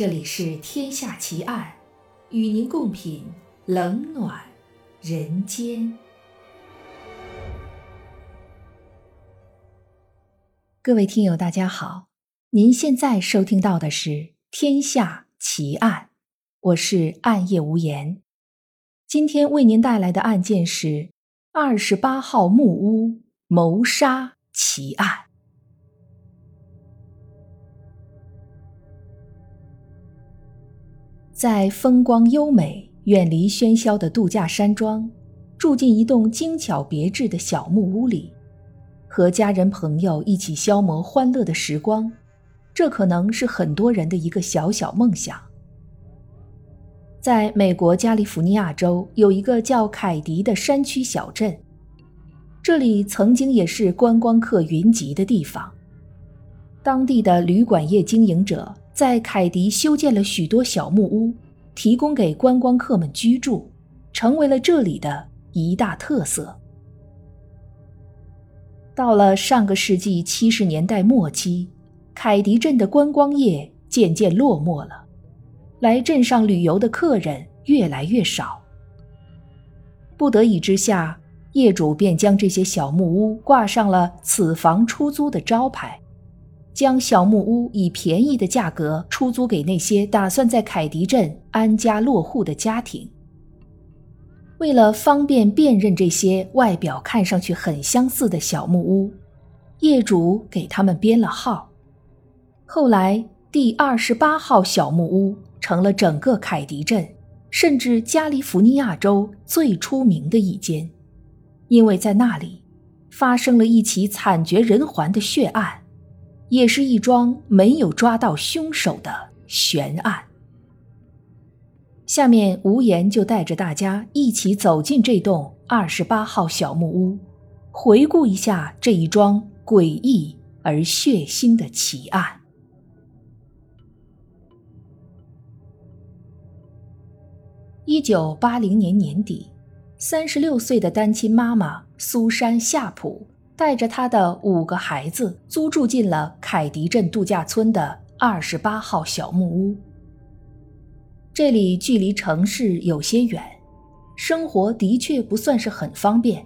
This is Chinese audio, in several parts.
这里是《天下奇案》，与您共品冷暖人间。各位听友，大家好，您现在收听到的是《天下奇案》，我是暗夜无言。今天为您带来的案件是二十八号木屋谋杀奇案。在风光优美、远离喧嚣的度假山庄，住进一栋精巧别致的小木屋里，和家人朋友一起消磨欢乐的时光，这可能是很多人的一个小小梦想。在美国加利福尼亚州有一个叫凯迪的山区小镇，这里曾经也是观光客云集的地方。当地的旅馆业经营者。在凯迪修建了许多小木屋，提供给观光客们居住，成为了这里的一大特色。到了上个世纪七十年代末期，凯迪镇的观光业渐渐落寞了，来镇上旅游的客人越来越少。不得已之下，业主便将这些小木屋挂上了“此房出租”的招牌。将小木屋以便宜的价格出租给那些打算在凯迪镇安家落户的家庭。为了方便辨认这些外表看上去很相似的小木屋，业主给他们编了号。后来，第二十八号小木屋成了整个凯迪镇，甚至加利福尼亚州最出名的一间，因为在那里发生了一起惨绝人寰的血案。也是一桩没有抓到凶手的悬案。下面无言就带着大家一起走进这栋二十八号小木屋，回顾一下这一桩诡异而血腥的奇案。一九八零年年底，三十六岁的单亲妈妈苏珊夏普。带着他的五个孩子租住进了凯迪镇度假村的二十八号小木屋。这里距离城市有些远，生活的确不算是很方便，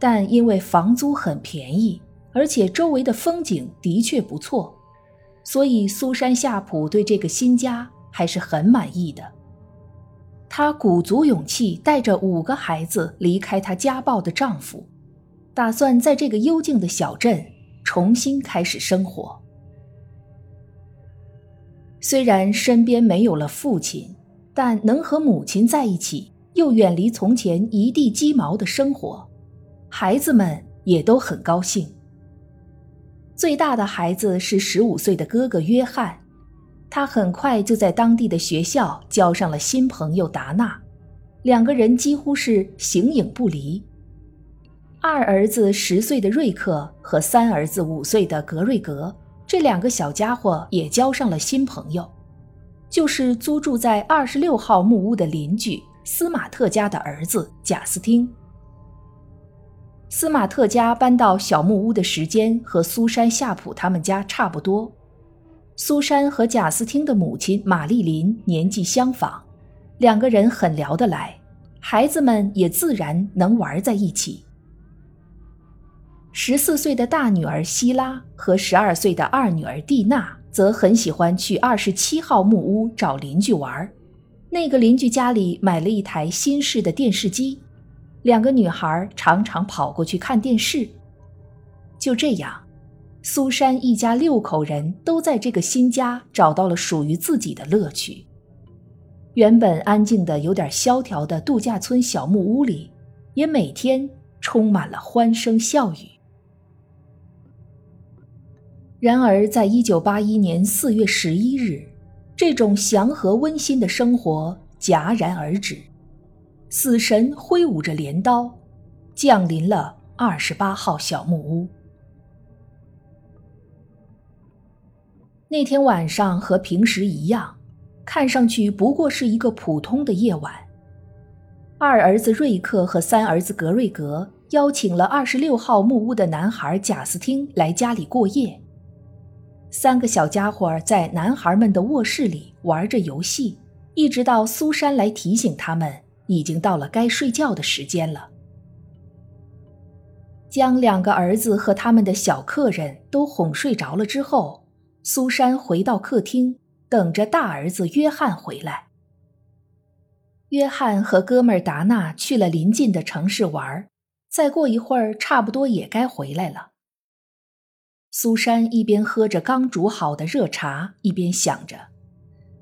但因为房租很便宜，而且周围的风景的确不错，所以苏珊夏普对这个新家还是很满意的。她鼓足勇气，带着五个孩子离开她家暴的丈夫。打算在这个幽静的小镇重新开始生活。虽然身边没有了父亲，但能和母亲在一起，又远离从前一地鸡毛的生活，孩子们也都很高兴。最大的孩子是十五岁的哥哥约翰，他很快就在当地的学校交上了新朋友达娜，两个人几乎是形影不离。二儿子十岁的瑞克和三儿子五岁的格瑞格，这两个小家伙也交上了新朋友，就是租住在二十六号木屋的邻居斯马特家的儿子贾斯汀。斯马特家搬到小木屋的时间和苏珊夏普他们家差不多。苏珊和贾斯汀的母亲玛丽琳年纪相仿，两个人很聊得来，孩子们也自然能玩在一起。十四岁的大女儿希拉和十二岁的二女儿蒂娜则很喜欢去二十七号木屋找邻居玩。那个邻居家里买了一台新式的电视机，两个女孩常常跑过去看电视。就这样，苏珊一家六口人都在这个新家找到了属于自己的乐趣。原本安静的有点萧条的度假村小木屋里，也每天充满了欢声笑语。然而，在一九八一年四月十一日，这种祥和温馨的生活戛然而止。死神挥舞着镰刀，降临了二十八号小木屋。那天晚上和平时一样，看上去不过是一个普通的夜晚。二儿子瑞克和三儿子格瑞格邀请了二十六号木屋的男孩贾斯汀来家里过夜。三个小家伙在男孩们的卧室里玩着游戏，一直到苏珊来提醒他们，已经到了该睡觉的时间了。将两个儿子和他们的小客人都哄睡着了之后，苏珊回到客厅，等着大儿子约翰回来。约翰和哥们达纳去了邻近的城市玩，再过一会儿，差不多也该回来了。苏珊一边喝着刚煮好的热茶，一边想着：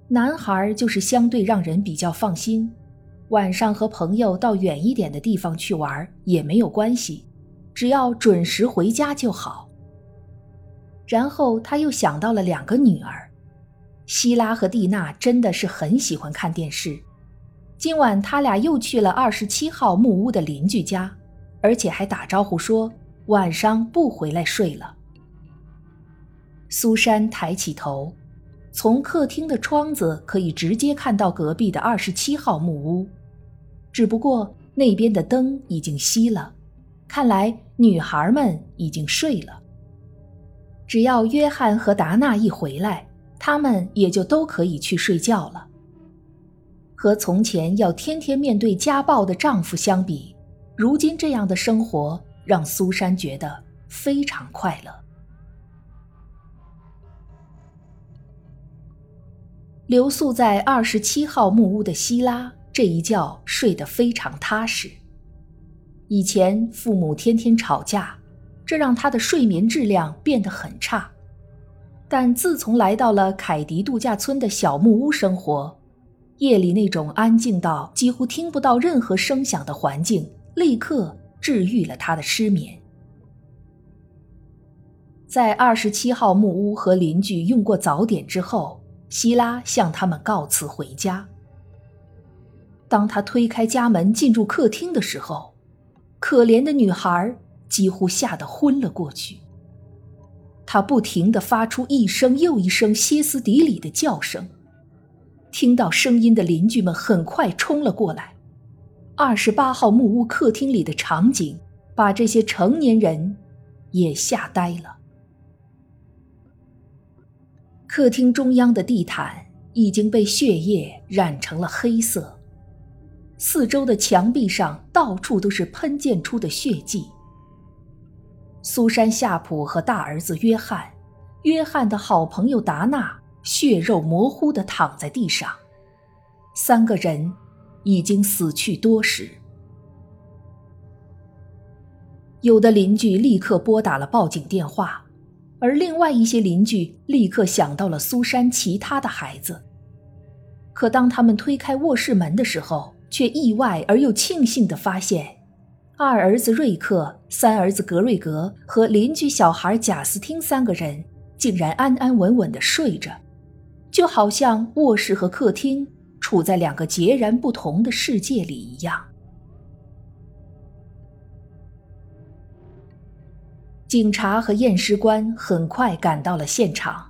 男孩就是相对让人比较放心，晚上和朋友到远一点的地方去玩也没有关系，只要准时回家就好。然后他又想到了两个女儿，希拉和蒂娜，真的是很喜欢看电视。今晚他俩又去了二十七号木屋的邻居家，而且还打招呼说晚上不回来睡了。苏珊抬起头，从客厅的窗子可以直接看到隔壁的二十七号木屋，只不过那边的灯已经熄了，看来女孩们已经睡了。只要约翰和达娜一回来，他们也就都可以去睡觉了。和从前要天天面对家暴的丈夫相比，如今这样的生活让苏珊觉得非常快乐。留宿在二十七号木屋的希拉，这一觉睡得非常踏实。以前父母天天吵架，这让他的睡眠质量变得很差。但自从来到了凯迪度假村的小木屋生活，夜里那种安静到几乎听不到任何声响的环境，立刻治愈了他的失眠。在二十七号木屋和邻居用过早点之后。希拉向他们告辞回家。当他推开家门进入客厅的时候，可怜的女孩几乎吓得昏了过去。她不停地发出一声又一声歇斯底里的叫声。听到声音的邻居们很快冲了过来。二十八号木屋客厅里的场景把这些成年人也吓呆了。客厅中央的地毯已经被血液染成了黑色，四周的墙壁上到处都是喷溅出的血迹。苏珊·夏普和大儿子约翰，约翰的好朋友达纳，血肉模糊地躺在地上，三个人已经死去多时。有的邻居立刻拨打了报警电话。而另外一些邻居立刻想到了苏珊其他的孩子，可当他们推开卧室门的时候，却意外而又庆幸地发现，二儿子瑞克、三儿子格瑞格和邻居小孩贾斯汀三个人竟然安安稳稳地睡着，就好像卧室和客厅处在两个截然不同的世界里一样。警察和验尸官很快赶到了现场。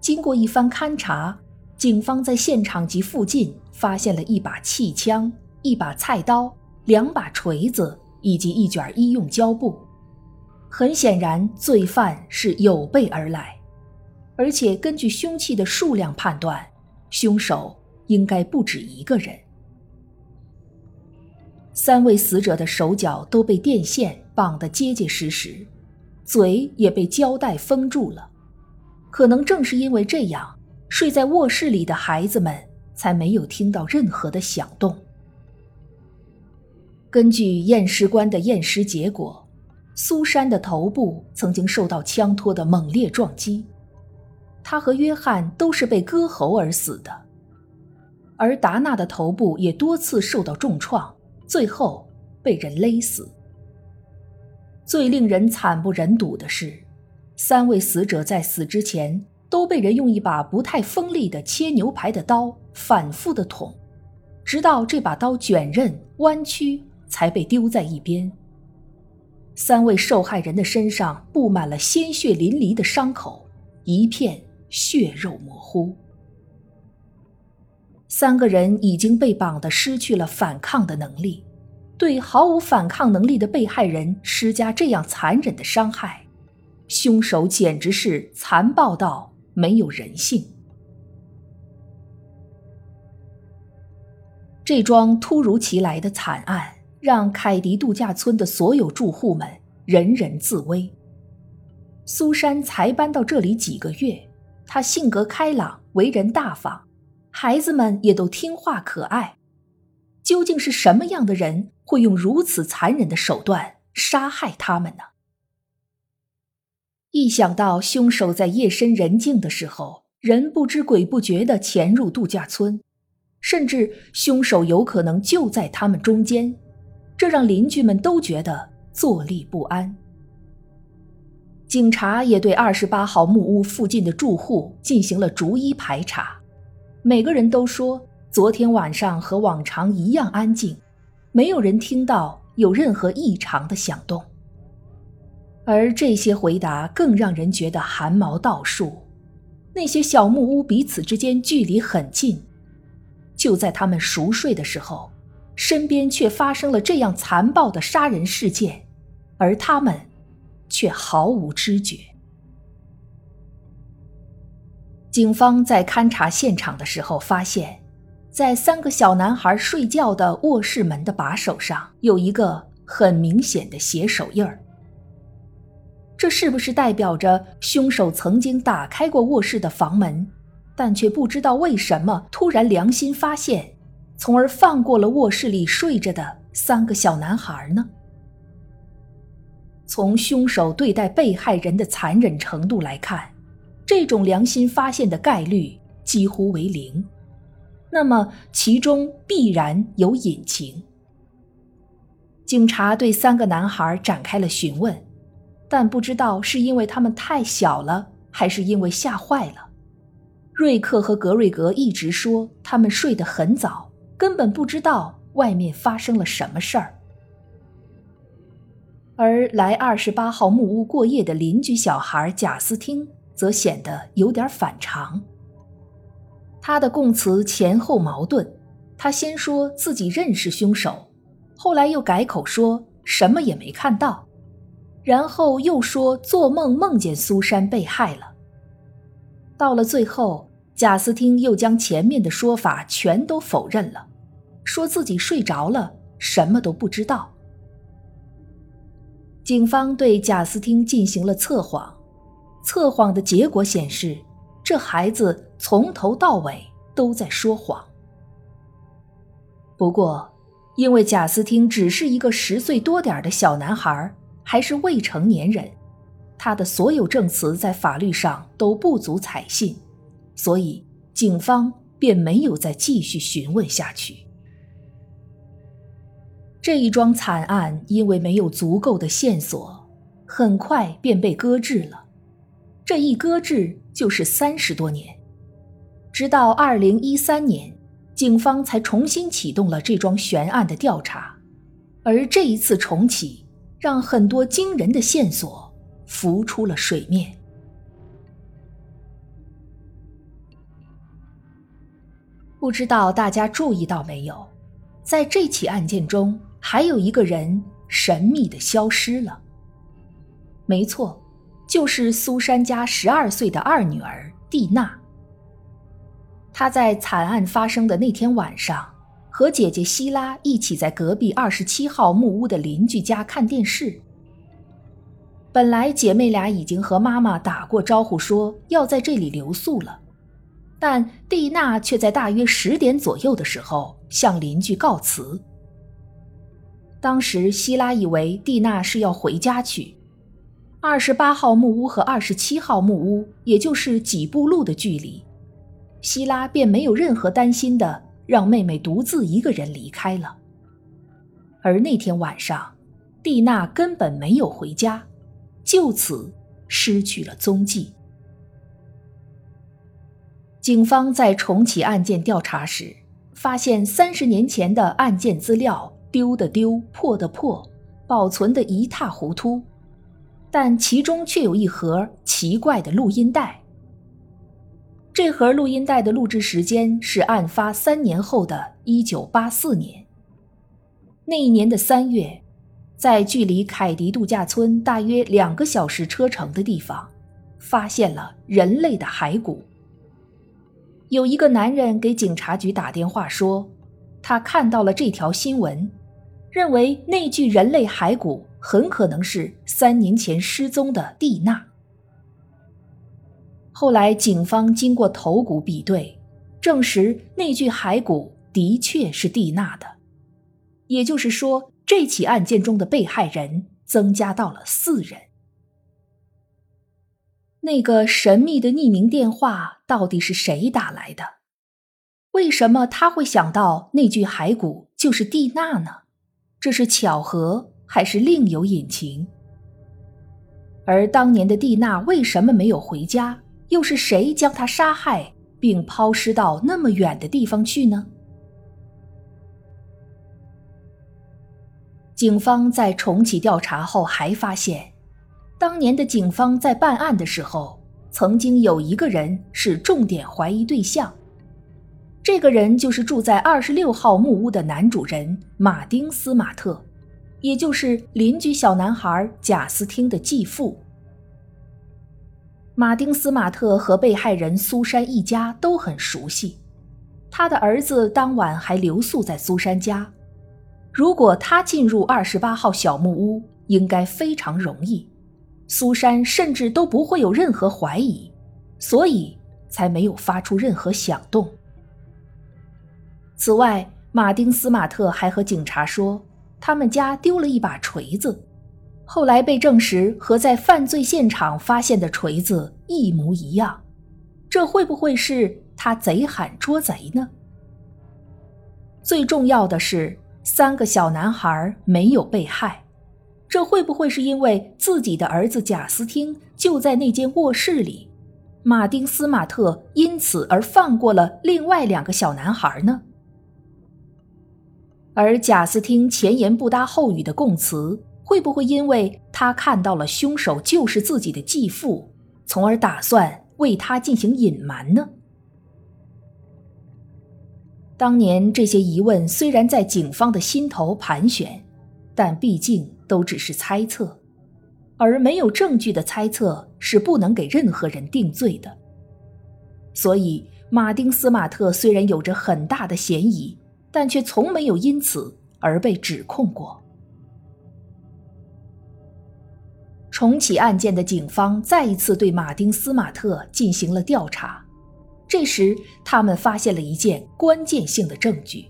经过一番勘查，警方在现场及附近发现了一把气枪、一把菜刀、两把锤子以及一卷医用胶布。很显然，罪犯是有备而来，而且根据凶器的数量判断，凶手应该不止一个人。三位死者的手脚都被电线绑得结结实实。嘴也被胶带封住了，可能正是因为这样，睡在卧室里的孩子们才没有听到任何的响动。根据验尸官的验尸结果，苏珊的头部曾经受到枪托的猛烈撞击，他和约翰都是被割喉而死的，而达纳的头部也多次受到重创，最后被人勒死。最令人惨不忍睹的是，三位死者在死之前都被人用一把不太锋利的切牛排的刀反复的捅，直到这把刀卷刃弯曲，才被丢在一边。三位受害人的身上布满了鲜血淋漓的伤口，一片血肉模糊。三个人已经被绑得失去了反抗的能力。对毫无反抗能力的被害人施加这样残忍的伤害，凶手简直是残暴到没有人性。这桩突如其来的惨案让凯迪度假村的所有住户们人人自危。苏珊才搬到这里几个月，她性格开朗，为人大方，孩子们也都听话可爱。究竟是什么样的人会用如此残忍的手段杀害他们呢？一想到凶手在夜深人静的时候，人不知鬼不觉地潜入度假村，甚至凶手有可能就在他们中间，这让邻居们都觉得坐立不安。警察也对二十八号木屋附近的住户进行了逐一排查，每个人都说。昨天晚上和往常一样安静，没有人听到有任何异常的响动。而这些回答更让人觉得寒毛倒竖。那些小木屋彼此之间距离很近，就在他们熟睡的时候，身边却发生了这样残暴的杀人事件，而他们却毫无知觉。警方在勘察现场的时候发现。在三个小男孩睡觉的卧室门的把手上有一个很明显的血手印儿，这是不是代表着凶手曾经打开过卧室的房门，但却不知道为什么突然良心发现，从而放过了卧室里睡着的三个小男孩呢？从凶手对待被害人的残忍程度来看，这种良心发现的概率几乎为零。那么，其中必然有隐情。警察对三个男孩展开了询问，但不知道是因为他们太小了，还是因为吓坏了。瑞克和格瑞格一直说他们睡得很早，根本不知道外面发生了什么事儿。而来二十八号木屋过夜的邻居小孩贾斯汀则显得有点反常。他的供词前后矛盾，他先说自己认识凶手，后来又改口说什么也没看到，然后又说做梦梦见苏珊被害了。到了最后，贾斯汀又将前面的说法全都否认了，说自己睡着了，什么都不知道。警方对贾斯汀进行了测谎，测谎的结果显示。这孩子从头到尾都在说谎。不过，因为贾斯汀只是一个十岁多点的小男孩，还是未成年人，他的所有证词在法律上都不足采信，所以警方便没有再继续询问下去。这一桩惨案因为没有足够的线索，很快便被搁置了。这一搁置。就是三十多年，直到二零一三年，警方才重新启动了这桩悬案的调查，而这一次重启，让很多惊人的线索浮出了水面。不知道大家注意到没有，在这起案件中，还有一个人神秘的消失了。没错。就是苏珊家十二岁的二女儿蒂娜。她在惨案发生的那天晚上，和姐姐希拉一起在隔壁二十七号木屋的邻居家看电视。本来姐妹俩已经和妈妈打过招呼，说要在这里留宿了，但蒂娜却在大约十点左右的时候向邻居告辞。当时希拉以为蒂娜是要回家去。二十八号木屋和二十七号木屋，也就是几步路的距离，希拉便没有任何担心的让妹妹独自一个人离开了。而那天晚上，蒂娜根本没有回家，就此失去了踪迹。警方在重启案件调查时，发现三十年前的案件资料丢的丢，破的破，保存的一塌糊涂。但其中却有一盒奇怪的录音带。这盒录音带的录制时间是案发三年后的一九八四年。那一年的三月，在距离凯迪度假村大约两个小时车程的地方，发现了人类的骸骨。有一个男人给警察局打电话说，他看到了这条新闻，认为那具人类骸骨很可能是三年前失踪的蒂娜。后来，警方经过头骨比对，证实那具骸骨的确是蒂娜的，也就是说，这起案件中的被害人增加到了四人。那个神秘的匿名电话到底是谁打来的？为什么他会想到那具骸骨就是蒂娜呢？这是巧合还是另有隐情？而当年的蒂娜为什么没有回家？又是谁将他杀害并抛尸到那么远的地方去呢？警方在重启调查后还发现。当年的警方在办案的时候，曾经有一个人是重点怀疑对象。这个人就是住在二十六号木屋的男主人马丁斯马特，也就是邻居小男孩贾斯汀的继父。马丁斯马特和被害人苏珊一家都很熟悉，他的儿子当晚还留宿在苏珊家。如果他进入二十八号小木屋，应该非常容易。苏珊甚至都不会有任何怀疑，所以才没有发出任何响动。此外，马丁斯马特还和警察说，他们家丢了一把锤子，后来被证实和在犯罪现场发现的锤子一模一样。这会不会是他贼喊捉贼呢？最重要的是，三个小男孩没有被害。这会不会是因为自己的儿子贾斯汀就在那间卧室里，马丁斯马特因此而放过了另外两个小男孩呢？而贾斯汀前言不搭后语的供词，会不会因为他看到了凶手就是自己的继父，从而打算为他进行隐瞒呢？当年这些疑问虽然在警方的心头盘旋，但毕竟。都只是猜测，而没有证据的猜测是不能给任何人定罪的。所以，马丁斯马特虽然有着很大的嫌疑，但却从没有因此而被指控过。重启案件的警方再一次对马丁斯马特进行了调查，这时他们发现了一件关键性的证据。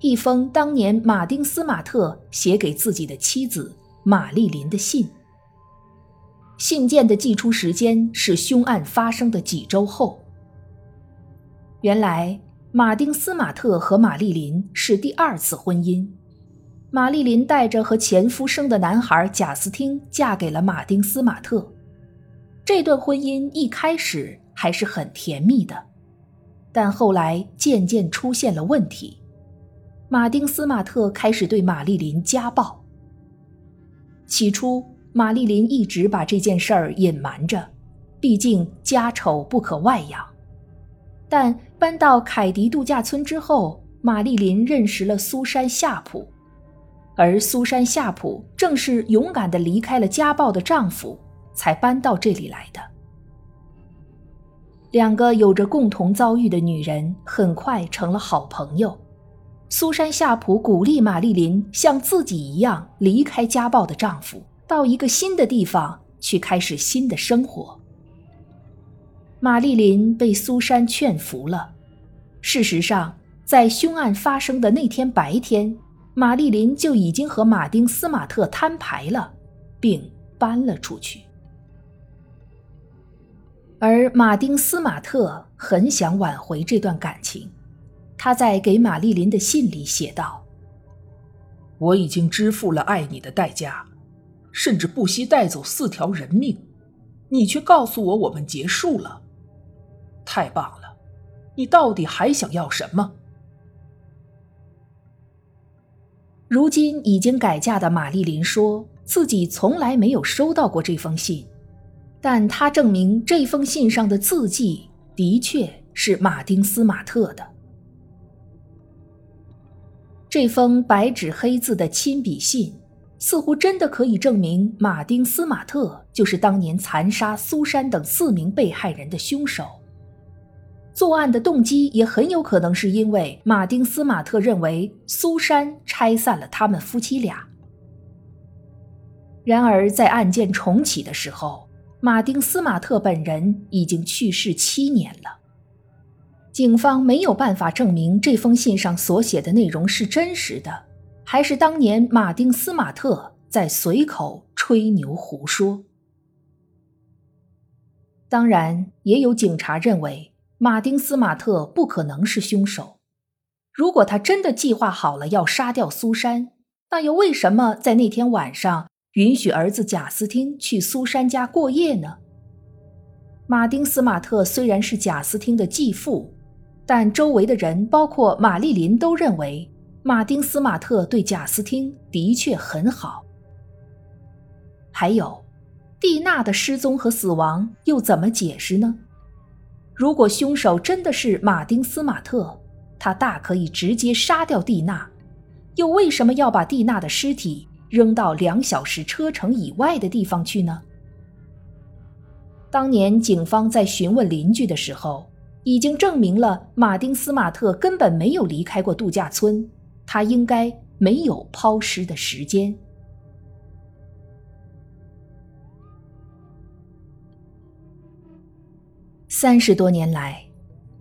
一封当年马丁斯马特写给自己的妻子玛丽琳的信。信件的寄出时间是凶案发生的几周后。原来，马丁斯马特和玛丽琳是第二次婚姻。玛丽琳带着和前夫生的男孩贾斯汀嫁给了马丁斯马特。这段婚姻一开始还是很甜蜜的，但后来渐渐出现了问题。马丁斯马特开始对玛丽琳家暴。起初，玛丽琳一直把这件事儿隐瞒着，毕竟家丑不可外扬。但搬到凯迪度假村之后，玛丽琳认识了苏珊夏普，而苏珊夏普正是勇敢地离开了家暴的丈夫，才搬到这里来的。两个有着共同遭遇的女人很快成了好朋友。苏珊夏普鼓励玛丽琳像自己一样离开家暴的丈夫，到一个新的地方去开始新的生活。玛丽琳被苏珊劝服了。事实上，在凶案发生的那天白天，玛丽琳就已经和马丁斯马特摊牌了，并搬了出去。而马丁斯马特很想挽回这段感情。他在给玛丽琳的信里写道：“我已经支付了爱你的代价，甚至不惜带走四条人命，你却告诉我我们结束了。太棒了！你到底还想要什么？”如今已经改嫁的玛丽琳说自己从来没有收到过这封信，但她证明这封信上的字迹的确是马丁斯马特的。这封白纸黑字的亲笔信，似乎真的可以证明马丁·斯马特就是当年残杀苏珊等四名被害人的凶手。作案的动机也很有可能是因为马丁·斯马特认为苏珊拆散了他们夫妻俩。然而，在案件重启的时候，马丁·斯马特本人已经去世七年了。警方没有办法证明这封信上所写的内容是真实的。还是当年马丁·斯马特在随口吹牛胡说。当然，也有警察认为马丁·斯马特不可能是凶手。如果他真的计划好了要杀掉苏珊，那又为什么在那天晚上允许儿子贾斯汀去苏珊家过夜呢？马丁·斯马特虽然是贾斯汀的继父，但周围的人，包括玛丽琳，都认为。马丁·斯马特对贾斯汀的确很好。还有，蒂娜的失踪和死亡又怎么解释呢？如果凶手真的是马丁·斯马特，他大可以直接杀掉蒂娜，又为什么要把蒂娜的尸体扔到两小时车程以外的地方去呢？当年警方在询问邻居的时候，已经证明了马丁·斯马特根本没有离开过度假村。他应该没有抛尸的时间。三十多年来，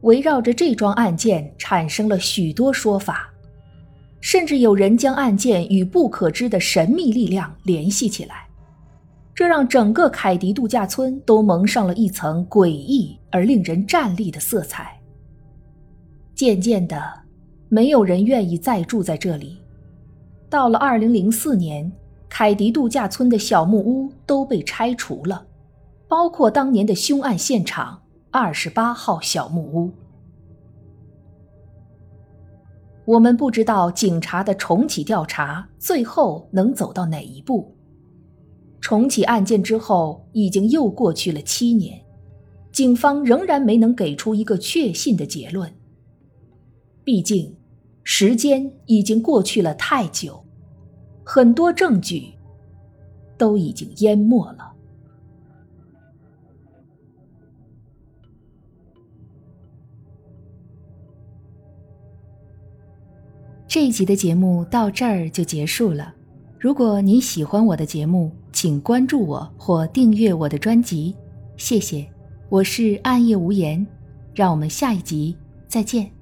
围绕着这桩案件产生了许多说法，甚至有人将案件与不可知的神秘力量联系起来，这让整个凯迪度假村都蒙上了一层诡异而令人战栗的色彩。渐渐的。没有人愿意再住在这里。到了二零零四年，凯迪度假村的小木屋都被拆除了，包括当年的凶案现场二十八号小木屋。我们不知道警察的重启调查最后能走到哪一步。重启案件之后，已经又过去了七年，警方仍然没能给出一个确信的结论。毕竟，时间已经过去了太久，很多证据都已经淹没了。这一集的节目到这儿就结束了。如果你喜欢我的节目，请关注我或订阅我的专辑，谢谢。我是暗夜无言，让我们下一集再见。